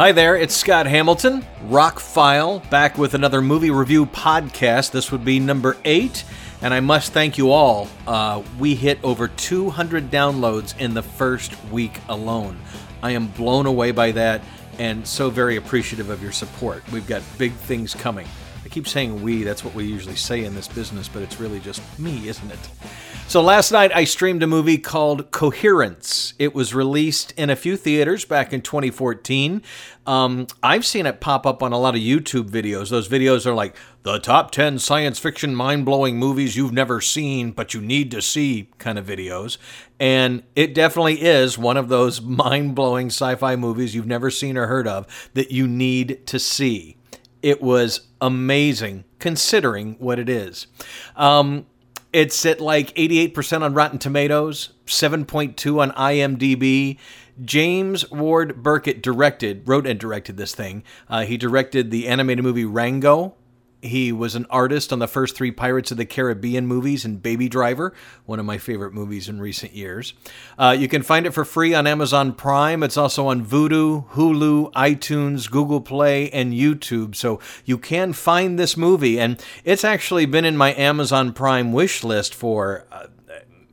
Hi there, it's Scott Hamilton, Rock File, back with another movie review podcast. This would be number eight, and I must thank you all. Uh, we hit over 200 downloads in the first week alone. I am blown away by that and so very appreciative of your support. We've got big things coming. I keep saying we, that's what we usually say in this business, but it's really just me, isn't it? So last night I streamed a movie called Coherence. It was released in a few theaters back in 2014. Um, I've seen it pop up on a lot of YouTube videos. Those videos are like the top 10 science fiction mind blowing movies you've never seen, but you need to see kind of videos. And it definitely is one of those mind blowing sci fi movies you've never seen or heard of that you need to see. It was amazing considering what it is. Um, it's at like 88% on Rotten Tomatoes, 7.2 on IMDb. James Ward Byrkit directed, wrote and directed this thing. Uh, he directed the animated movie Rango, he was an artist on the first three Pirates of the Caribbean movies and Baby Driver, one of my favorite movies in recent years. Uh, you can find it for free on Amazon Prime. It's also on Vudu, Hulu, iTunes, Google Play, and YouTube. So you can find this movie, and it's actually been in my Amazon Prime wish list for. Uh,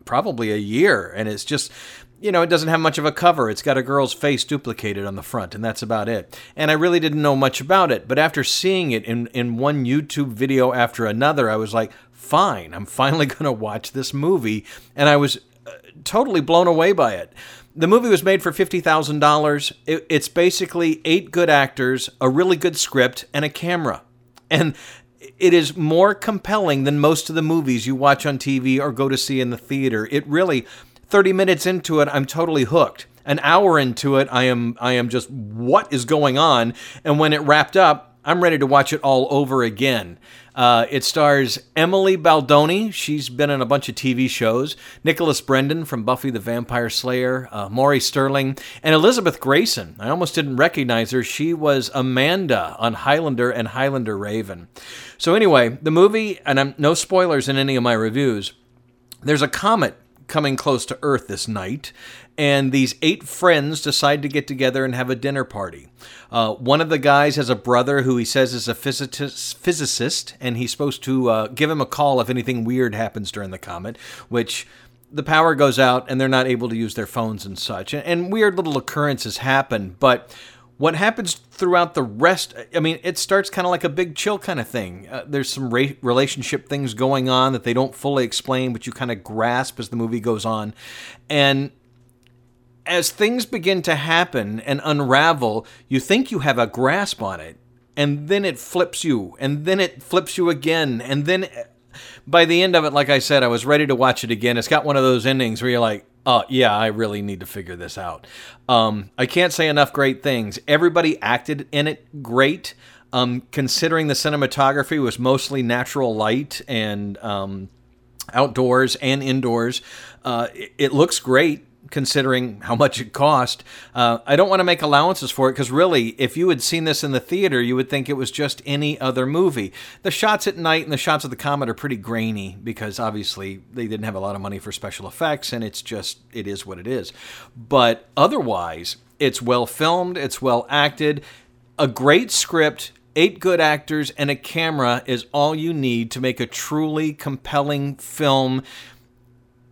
probably a year and it's just you know, it doesn't have much of a cover. It's got a girl's face duplicated on the front, and that's about it. And I really didn't know much about it. But after seeing it in, in one YouTube video after another, I was like, fine, I'm finally going to watch this movie. And I was uh, totally blown away by it. The movie was made for $50,000. It, it's basically eight good actors, a really good script, and a camera. And it is more compelling than most of the movies you watch on TV or go to see in the theater. It really 30 minutes into it, I'm totally hooked. An hour into it, I am I am just what is going on? And when it wrapped up, I'm ready to watch it all over again. Uh, it stars Emily Baldoni. She's been in a bunch of TV shows. Nicholas Brendon from Buffy the Vampire Slayer. Uh, Maury Sterling. And Elizabeth Gracen. I almost didn't recognize her. She was Amanda on Highlander and Highlander Raven. So, anyway, the movie, and I'm, no spoilers in any of my reviews, there's a comet coming close to Earth this night, and these eight friends decide to get together and have a dinner party. Uh, one of the guys has a brother who he says is a physicist, and he's supposed to uh, give him a call if anything weird happens during the comet, which the power goes out and they're not able to use their phones and such. And, and weird little occurrences happen, but what happens throughout the rest i mean it starts kind of like a big chill kind of thing. Uh, there's some ra- relationship things going on that they don't fully explain but you kind of grasp as the movie goes on. And as things begin to happen and unravel you think you have a grasp on it and then it flips you and then it flips you again and then by the end of it like i said i was ready to watch it again. It's got one of those endings where you're like oh yeah, I really need to figure this out. Um, I can't say enough great things. Everybody acted in it great. Um, considering the cinematography was mostly natural light and um, outdoors and indoors, uh, it, it, looks great considering how much it cost. Uh, I don't want to make allowances for it because really, if you had seen this in the theater, you would think it was just any other movie. The shots at night and the shots of the comet are pretty grainy because obviously they didn't have a lot of money for special effects and it's just, it is what it is. But otherwise, it's well filmed, it's well acted, a great script. Eight good actors and a camera is all you need to make a truly compelling film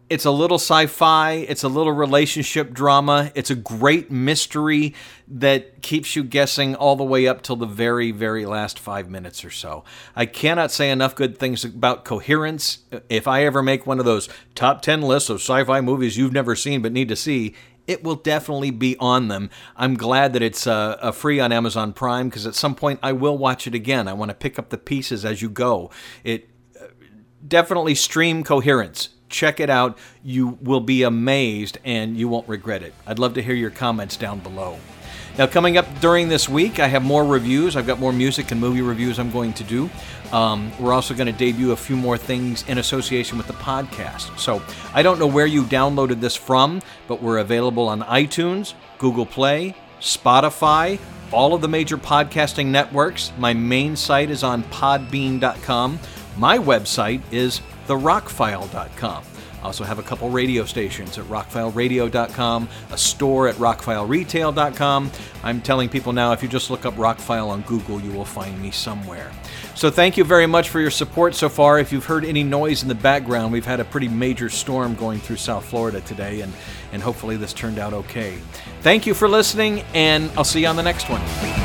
it's a little sci-fi it's a little relationship drama it's a great mystery that keeps you guessing all the way up till the very very last five minutes or so i cannot say enough good things about coherence if i ever make one of those top 10 lists of sci-fi movies you've never seen but need to see it will definitely be on them. I'm glad that it's uh free on Amazon Prime because at some point I will watch it again. I want to pick up the pieces as you go. It uh, definitely stream coherence check it out. You will be amazed and you won't regret it. I'd love to hear your comments down below. Now, coming up during this week, I have more reviews. I've got more music and movie reviews I'm going to do. Um, we're also going to debut a few more things in association with the podcast. So, I don't know where you downloaded this from, but we're available on iTunes, Google Play, Spotify, all of the major podcasting networks. My main site is on podbean.com. My website is therockfile.com. I also have a couple radio stations at rockfileradio.com, a store at rockfileretail.com. I'm telling people now if you just look up Rockfile on Google, you will find me somewhere. So thank you very much for your support so far. If you've heard any noise in the background, we've had a pretty major storm going through South Florida today, and, and hopefully this turned out okay. Thank you for listening, and I'll see you on the next one.